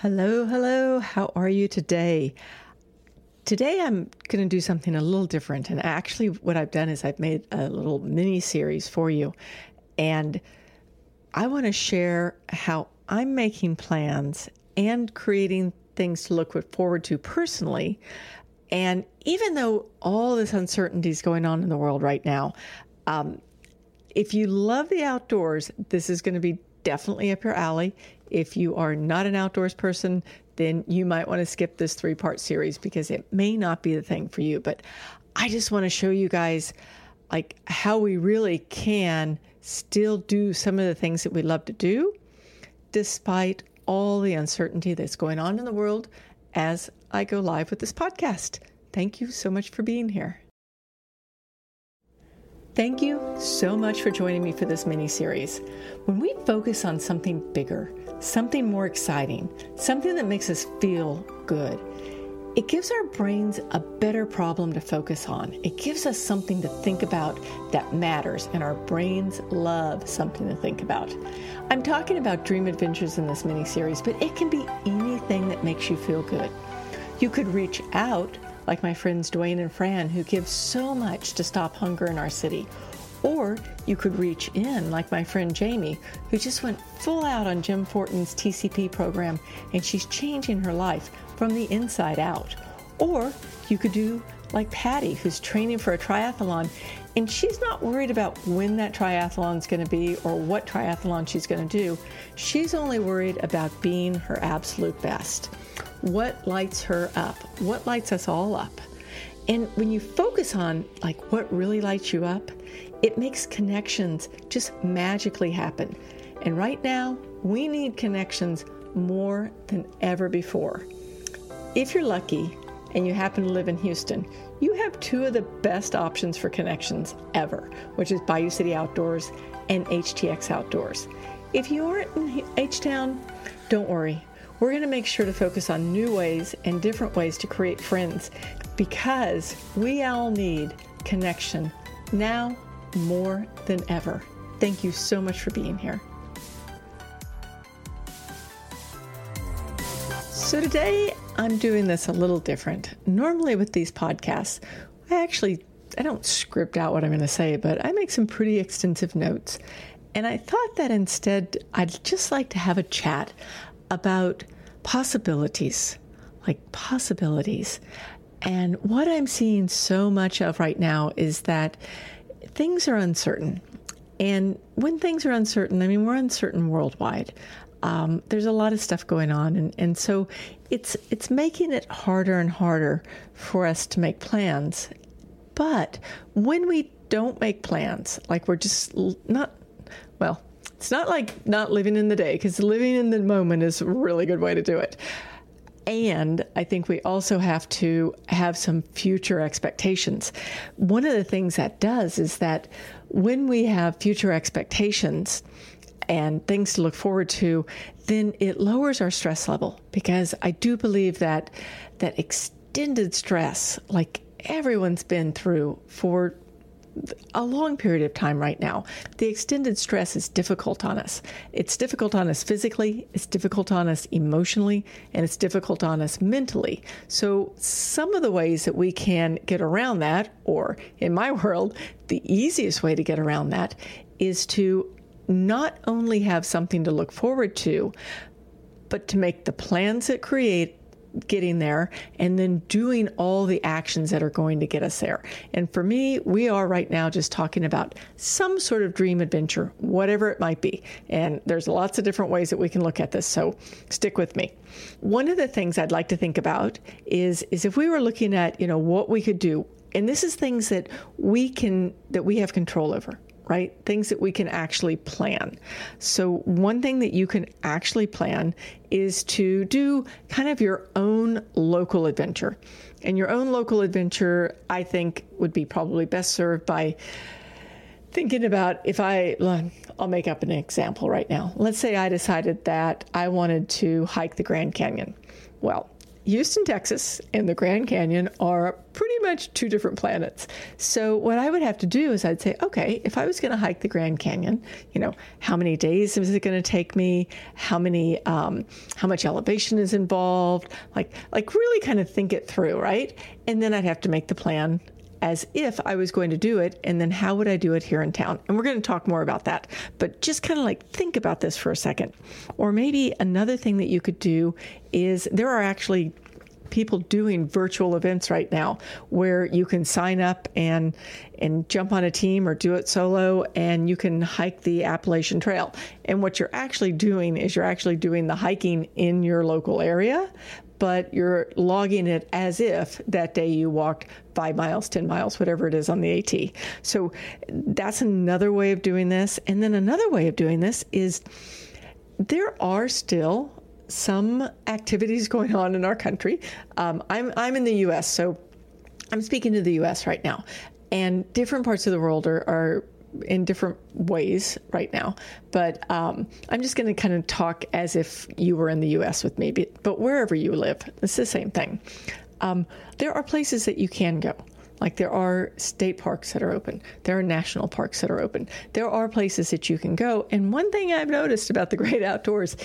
Hello, hello. How are you today? Today I'm going to do something a little different. And actually, what I've done is I've made a little mini series for you. And I want to share how I'm making plans and creating things to look forward to personally. And even though all this uncertainty is going on in the world right now, um, if you love the outdoors, this is going to be definitely up your alley. If you are not an outdoors person, then you might want to skip this three part series because it may not be the thing for you. But I just want to show you guys like how we really can still do some of the things that we love to do despite all the uncertainty that's going on in the world as I go live with this podcast. Thank you so much for being here. Thank you so much for joining me for this mini series. When we focus on something bigger, something more exciting, something that makes us feel good, it gives our brains a better problem to focus on. It gives us something to think about that matters, and our brains love something to think about. I'm talking about dream adventures in this mini series, but it can be anything that makes you feel good. You could reach out like my friends Dwayne and Fran, who give so much to stop hunger in our city. Or you could reach in, like my friend Jamie, who just went full out on Jim Fortin's TCP program and she's changing her life from the inside out. Or you could do like Patty, who's training for a triathlon, and she's not worried about when that triathlon is going to be or what triathlon she's going to do. She's only worried about being her absolute best what lights her up, what lights us all up. And when you focus on like what really lights you up, it makes connections just magically happen. And right now, we need connections more than ever before. If you're lucky and you happen to live in Houston, you have two of the best options for connections ever, which is Bayou City Outdoors and HTX Outdoors. If you aren't in H Town, don't worry. We're going to make sure to focus on new ways and different ways to create friends because we all need connection now more than ever. Thank you so much for being here. So, today I'm doing this a little different. Normally, with these podcasts, I actually I don't script out what I'm going to say, but I make some pretty extensive notes. And I thought that instead I'd just like to have a chat about possibilities, like possibilities. And what I'm seeing so much of right now is that things are uncertain. And when things are uncertain, I mean, we're uncertain worldwide. Um, there's a lot of stuff going on, and, and so it's it's making it harder and harder for us to make plans. But when we don't make plans, like we're just not well, it's not like not living in the day, because living in the moment is a really good way to do it. And I think we also have to have some future expectations. One of the things that does is that when we have future expectations and things to look forward to, then it lowers our stress level because I do believe that that extended stress, like everyone's been through for a long period of time right now. The extended stress is difficult on us. It's difficult on us physically, it's difficult on us emotionally, and it's difficult on us mentally. So, some of the ways that we can get around that, or in my world, the easiest way to get around that, is to not only have something to look forward to, but to make the plans that create getting there and then doing all the actions that are going to get us there. And for me, we are right now just talking about some sort of dream adventure, whatever it might be. And there's lots of different ways that we can look at this. So stick with me. One of the things I'd like to think about is is if we were looking at, you know, what we could do. And this is things that we can that we have control over right? Things that we can actually plan. So, one thing that you can actually plan is to do kind of your own local adventure. And your own local adventure, I think, would be probably best served by thinking about if I, I'll make up an example right now. Let's say I decided that I wanted to hike the Grand Canyon. Well, Houston, Texas, and the Grand Canyon are pretty much two different planets. So, what I would have to do is I'd say, okay, if I was going to hike the Grand Canyon, you know, how many days is it going to take me? How many, um, how much elevation is involved? Like, like really kind of think it through, right? And then I'd have to make the plan as if I was going to do it, and then how would I do it here in town? And we're going to talk more about that. But just kind of like think about this for a second. Or maybe another thing that you could do is there are actually people doing virtual events right now where you can sign up and and jump on a team or do it solo and you can hike the Appalachian Trail. And what you're actually doing is you're actually doing the hiking in your local area, but you're logging it as if that day you walked five miles, 10 miles, whatever it is on the AT. So that's another way of doing this. And then another way of doing this is there are still some activities going on in our country. Um, I'm, I'm in the US, so I'm speaking to the US right now. And different parts of the world are, are in different ways right now. But um, I'm just going to kind of talk as if you were in the US with me, but, wherever you live, it's the same thing. Um, there are places that you can go. Like there are state parks that are open. There are national parks that are open. There are places that you can go. And one thing I've noticed about the great outdoors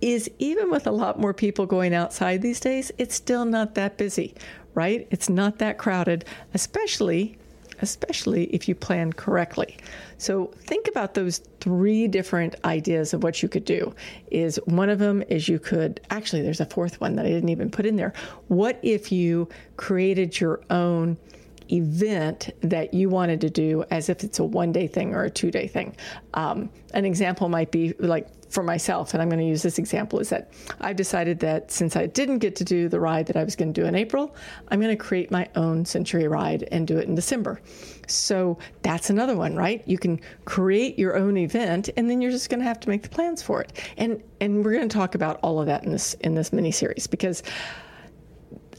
is even with a lot more people going outside these days, it's still not that busy, right? It's not that crowded, especially especially if you plan correctly. So think about those three different ideas of what you could do. Is one of them is you could actually there's a fourth one that I didn't even put in there. What if you created your own event that you wanted to do as if it's a one day thing or a two day thing. Um, an example might be like for myself, and I'm going to use this example, is that I've decided that since I didn't get to do the ride that I was going to do in April, I'm going to create my own Century ride and do it in December. So that's another one, right? You can create your own event, and then you're just going to have to make the plans for it. And and we're going to talk about all of that in this in this mini series because,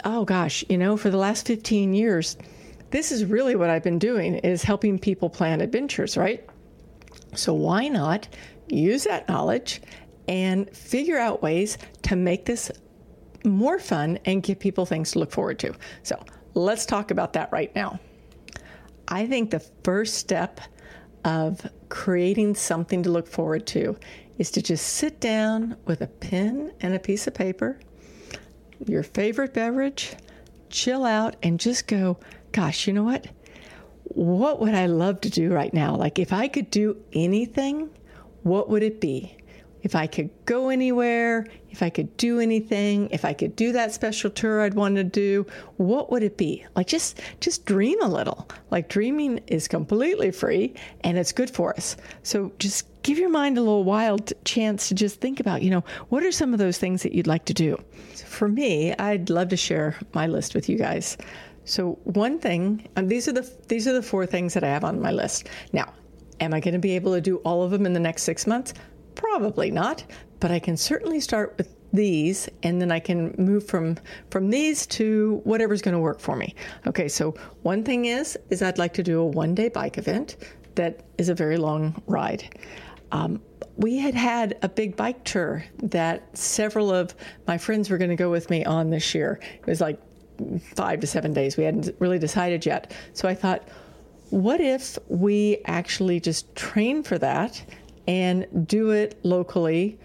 oh gosh, you know, for the last 15 years, this is really what I've been doing is helping people plan adventures, right? So why not use that knowledge and figure out ways to make this more fun and give people things to look forward to. So let's talk about that right now. I think the first step of creating something to look forward to is to just sit down with a pen and a piece of paper, your favorite beverage, chill out, and just go, gosh, you know what? What would I love to do right now? Like, if I could do anything, what would it be? If I could go anywhere, if I could do anything, if I could do that special tour I'd want to do, what would it be? Like just just dream a little. Like dreaming is completely free and it's good for us. So just give your mind a little wild chance to just think about, you know, what are some of those things that you'd like to do? For me, I'd love to share my list with you guys. So one thing, and these are the these are the four things that I have on my list. Now, Am I going to be able to do all of them in the next six months? Probably not, but I can certainly start with these and then I can move from from these to whatever's going to work for me. Okay, so one thing is is I'd like to do a one day bike event that is a very long ride. Um, we had had a big bike tour that several of my friends were going to go with me on this year. It was like five to seven days. We hadn't really decided yet. So I thought, what if we actually just train for that and do it locally?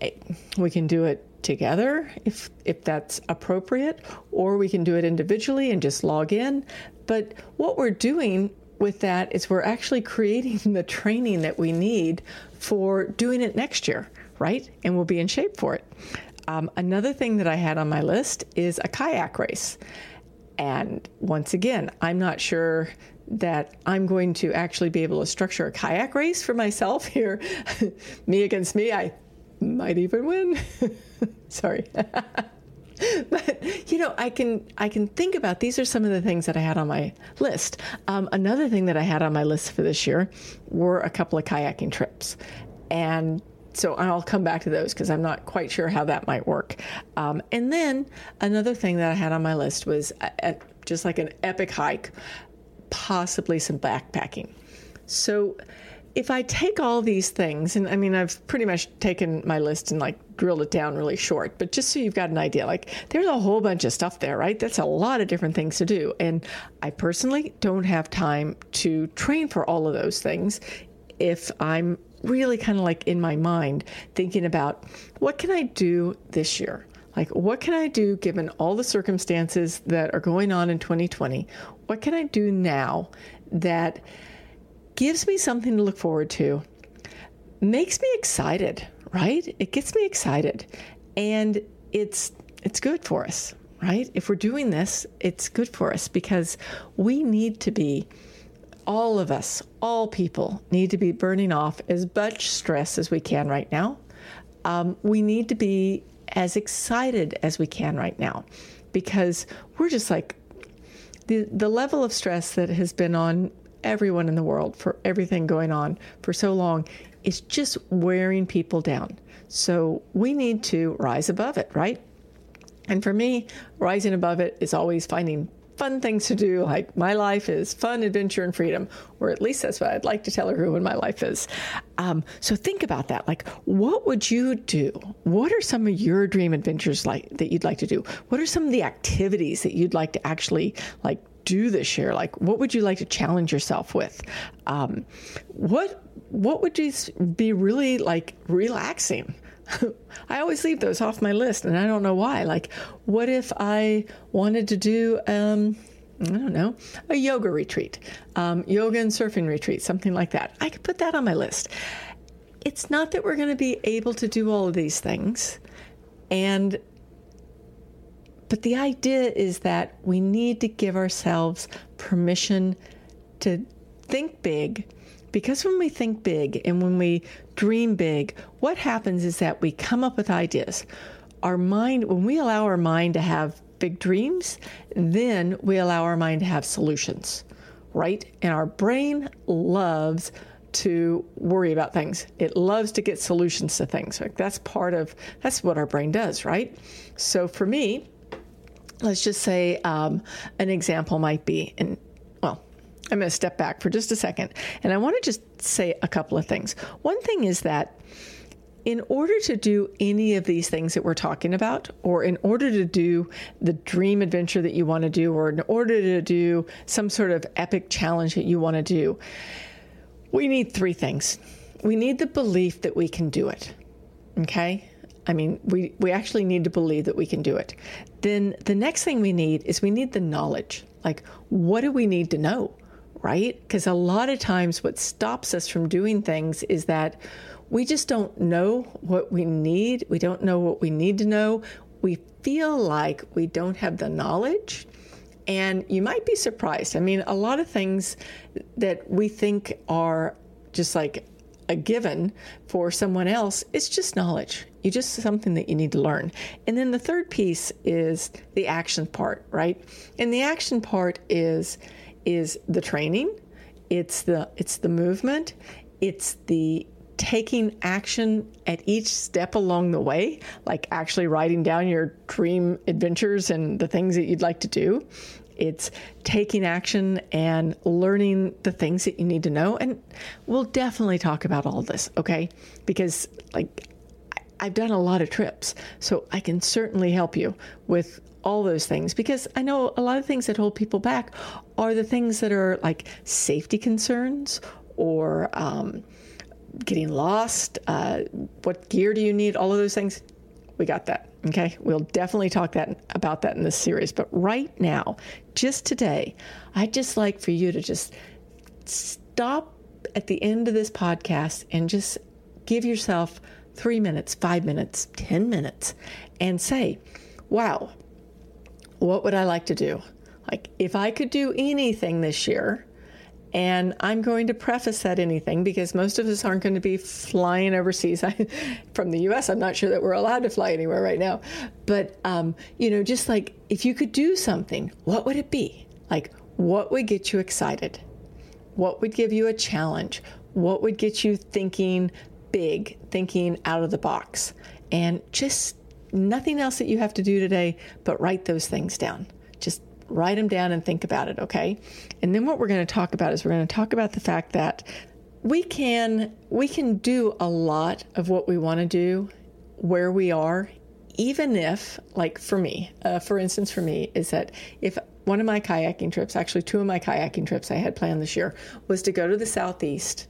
Eh, we can do it together if if that's appropriate or we can do it individually and just log in but what we're doing with that is we're actually creating the training that we need for doing it next year right and we'll be in shape for it um, another thing that i had on my list is a kayak race and once again i'm not sure that I'm going to actually be able to structure a kayak race for myself here. me against me, I might even win. Sorry. but you know i can i can think about these are some of the things that i had on my list um, another thing that i had on my list for this year were a couple of kayaking trips and so I'll come back to those because I'm not quite sure how that might work. Um, and then another thing that I had on my list was a, a, just like an epic hike possibly some backpacking. So if I take all these things, and I mean, I've pretty much taken my list and like drilled it down really short, but just so you've got an idea, like there's a whole bunch of stuff there, right? That's a lot of different things to do. And I personally don't have time to train for all of those things if I'm really kind of like in my mind thinking about what can I do this year? Like, what can I do given all the circumstances that are going on in 2020? What can I do now that gives me something to look forward to, makes me excited, right? It gets me excited. And it's it's good for us, right? If we're doing this, it's good for us because we need to be all of us, all people need to be burning off as much stress as we can right now. Um, we need to be as excited as we can right now because we're just like the the level of stress that has been on everyone in the world for everything going on for so long is just wearing people down. So we need to rise above it, right? And for me, rising above it is always finding fun things to do. Like my life is fun, adventure, and freedom, or at least that's what I'd like to tell everyone my life is. Um, so think about that. Like, what would you do? What are some of your dream adventures like that you'd like to do? What are some of the activities that you'd like to actually like do this year? Like, what would you like to challenge yourself with? Um, what what would be really like relaxing? I always leave those off my list, and I don't know why. Like, what if I wanted to do, um, I don't know, a yoga retreat, um, yoga and surfing retreat, something like that? I could put that on my list. It's not that we're going to be able to do all of these things, and but the idea is that we need to give ourselves permission to think big because when we think big and when we dream big, what happens is that we come up with ideas. Our mind, when we allow our mind to have big dreams, then we allow our mind to have solutions, right? And our brain loves to worry about things. It loves to get solutions to things. Like that's part of that's what our brain does, right? So for me, let's just say um, an example might be, and I'm going to step back for just a second, and I want to just say a couple of things. One thing is that in order to do any of these things that we're talking about, or in order to do the dream adventure that you want to do, or in order to do some sort of epic challenge that you want to do, we need three things. We need the belief that we can do it. Okay? I mean, we, we actually need to believe that we can do it. Then the next thing we need is we need the knowledge. Like, what do we need to know? Right? Because a lot of times what stops us from doing things is that we just don't know what we need. We don't know what we need to know. We feel like we don't have the knowledge. And you might be surprised. I mean, a lot of things that we think are just like a given for someone else, it's just knowledge. You just something that you need to learn. And then the third piece is the action part, right? And the action part is is the training, it's the it's the movement, it's the taking action at each step along the way, like actually writing down your dream adventures and the things that you'd like to do. It's taking action and learning the things that you need to know. And we'll definitely talk about all this, okay? Because, like, I've done a lot of trips, so I can certainly help you with all those things because I know a lot of things that hold people back are the things that are like safety concerns or um, getting lost. Uh, what gear do you need? All of those things. We got that. Okay, we'll definitely talk that about that in this series. But right now, just today, I'd just like for you to just stop at the end of this podcast and just give yourself three minutes, five minutes, 10 minutes, and say, wow, what would I like to do? Like, if I could do anything this year, and I'm going to preface that anything because most of us aren't going to be flying overseas from the US. I'm not sure that we're allowed to fly anywhere right now. But, um, you know, just like if you could do something, what would it be? Like, what would get you excited? What would give you a challenge? What would get you thinking big, thinking out of the box? And just nothing else that you have to do today but write those things down. Just write them down and think about it, okay? And then what we're going to talk about is we're going to talk about the fact that we can we can do a lot of what we want to do where we are even if like for me uh, for instance for me is that if one of my kayaking trips actually two of my kayaking trips i had planned this year was to go to the southeast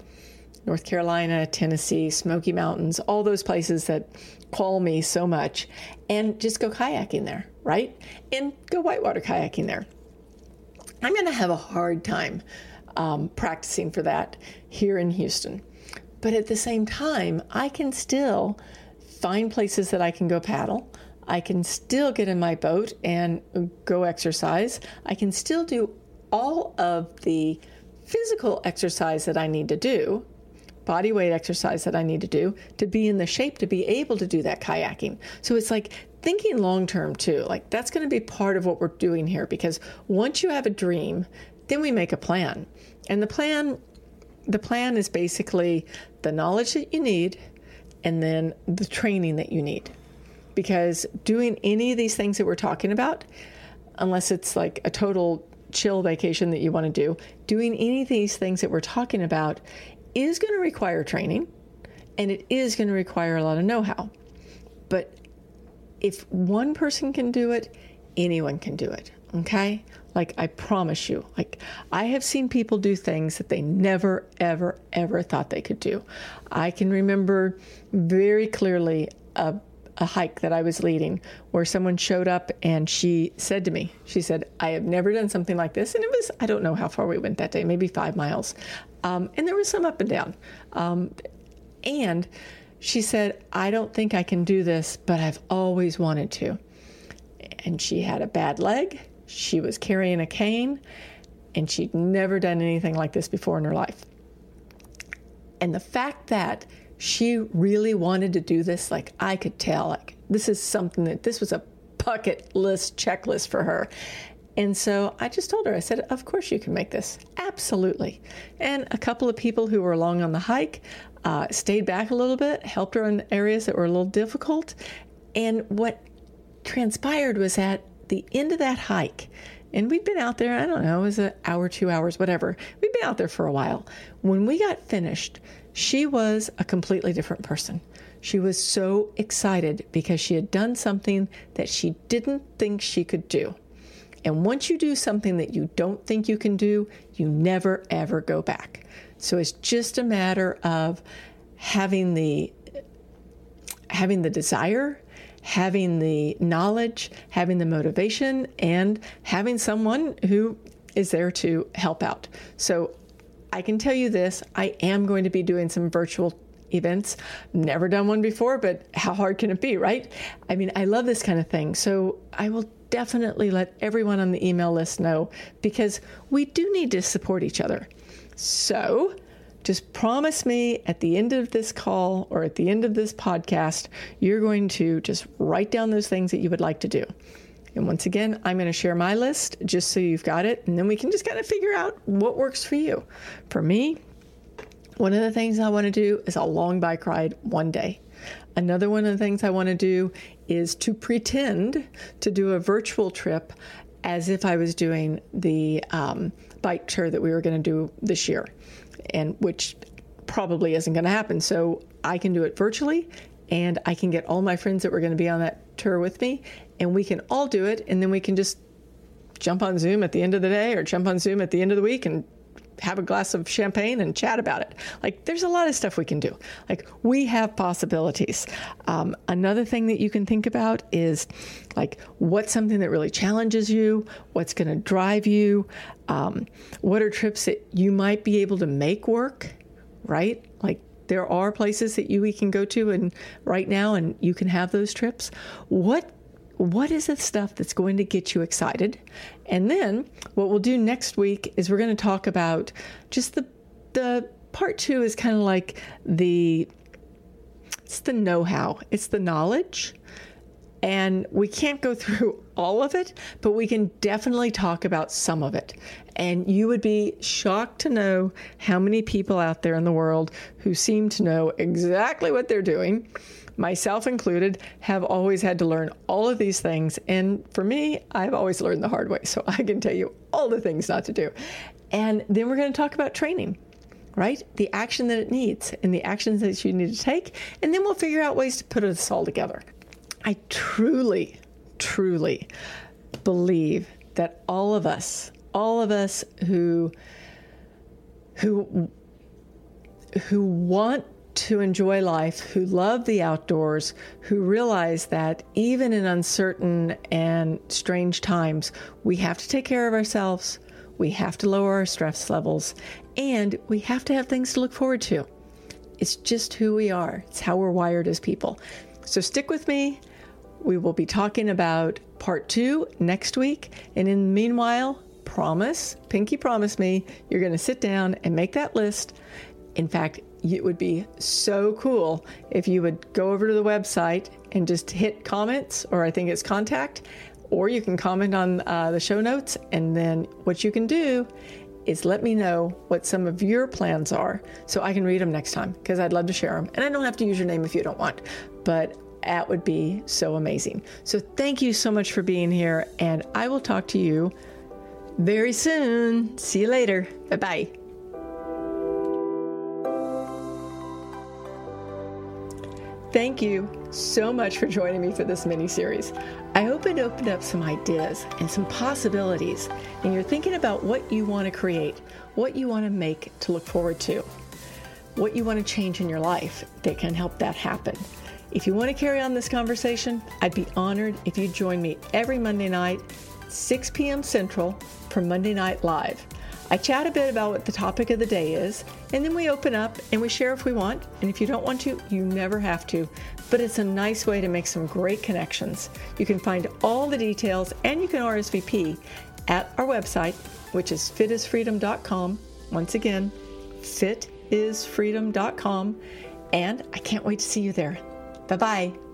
north carolina tennessee smoky mountains all those places that call me so much and just go kayaking there right and go whitewater kayaking there i'm going to have a hard time um, practicing for that here in Houston. But at the same time, I can still find places that I can go paddle. I can still get in my boat and go exercise. I can still do all of the physical exercise that I need to do, body weight exercise that I need to do to be in the shape to be able to do that kayaking. So it's like thinking long term too. Like that's going to be part of what we're doing here because once you have a dream, then we make a plan. And the plan the plan is basically the knowledge that you need and then the training that you need. Because doing any of these things that we're talking about, unless it's like a total chill vacation that you want to do, doing any of these things that we're talking about is going to require training and it is going to require a lot of know how. But if one person can do it, anyone can do it. Okay? Like, I promise you, like, I have seen people do things that they never, ever, ever thought they could do. I can remember very clearly a, a hike that I was leading where someone showed up and she said to me, She said, I have never done something like this. And it was, I don't know how far we went that day, maybe five miles. Um, and there was some up and down. Um, and she said, I don't think I can do this, but I've always wanted to. And she had a bad leg she was carrying a cane and she'd never done anything like this before in her life. And the fact that she really wanted to do this, like I could tell, like this is something that this was a bucket list checklist for her. And so I just told her, I said, Of course you can make this. Absolutely. And a couple of people who were along on the hike uh, stayed back a little bit, helped her in areas that were a little difficult. And what transpired was at the end of that hike, and we'd been out there, I don't know, it was an hour, two hours, whatever. We'd been out there for a while. When we got finished, she was a completely different person. She was so excited because she had done something that she didn't think she could do. And once you do something that you don't think you can do, you never ever go back. So it's just a matter of having the having the desire having the knowledge, having the motivation, and having someone who is there to help out. So I can tell you this I am going to be doing some virtual events. Never done one before, but how hard can it be, right? I mean, I love this kind of thing. So I will definitely let everyone on the email list know because we do need to support each other. So, just promise me at the end of this call or at the end of this podcast, you're going to just write down those things that you would like to do. And once again, I'm going to share my list just so you've got it. And then we can just kind of figure out what works for you. For me, one of the things I want to do is a long bike ride one day. Another one of the things I want to do is to pretend to do a virtual trip as if I was doing the um, bike tour that we were going to do this year and which probably isn't going to happen. So I can do it virtually and I can get all my friends that were going to be on that tour with me and we can all do it and then we can just jump on Zoom at the end of the day or jump on Zoom at the end of the week and have a glass of champagne and chat about it. Like, there's a lot of stuff we can do. Like, we have possibilities. Um, another thing that you can think about is like, what's something that really challenges you? What's going to drive you? Um, what are trips that you might be able to make work, right? Like, there are places that you we can go to and right now and you can have those trips what what is the stuff that's going to get you excited? And then what we'll do next week is we're going to talk about just the the part 2 is kind of like the it's the know-how, it's the knowledge. And we can't go through all of it, but we can definitely talk about some of it. And you would be shocked to know how many people out there in the world who seem to know exactly what they're doing myself included, have always had to learn all of these things. And for me, I've always learned the hard way. So I can tell you all the things not to do. And then we're going to talk about training. right? The action that it needs and the actions that you need to take, and then we'll figure out ways to put this all together. I truly, truly believe that all of us, all of us who who who want to enjoy life, who love the outdoors, who realize that even in uncertain and strange times, we have to take care of ourselves, we have to lower our stress levels, and we have to have things to look forward to. It's just who we are, it's how we're wired as people. So stick with me. We will be talking about part two next week. And in the meanwhile, promise, Pinky promise me, you're going to sit down and make that list. In fact, it would be so cool if you would go over to the website and just hit comments, or I think it's contact, or you can comment on uh, the show notes. And then what you can do is let me know what some of your plans are so I can read them next time because I'd love to share them. And I don't have to use your name if you don't want, but that would be so amazing. So thank you so much for being here, and I will talk to you very soon. See you later. Bye bye. Thank you so much for joining me for this mini series. I hope it opened up some ideas and some possibilities, and you're thinking about what you want to create, what you want to make to look forward to, what you want to change in your life that can help that happen. If you want to carry on this conversation, I'd be honored if you join me every Monday night, 6 p.m. Central, for Monday Night Live. I chat a bit about what the topic of the day is, and then we open up and we share if we want. And if you don't want to, you never have to. But it's a nice way to make some great connections. You can find all the details and you can RSVP at our website, which is fitisfreedom.com. Once again, fitisfreedom.com. And I can't wait to see you there. Bye bye.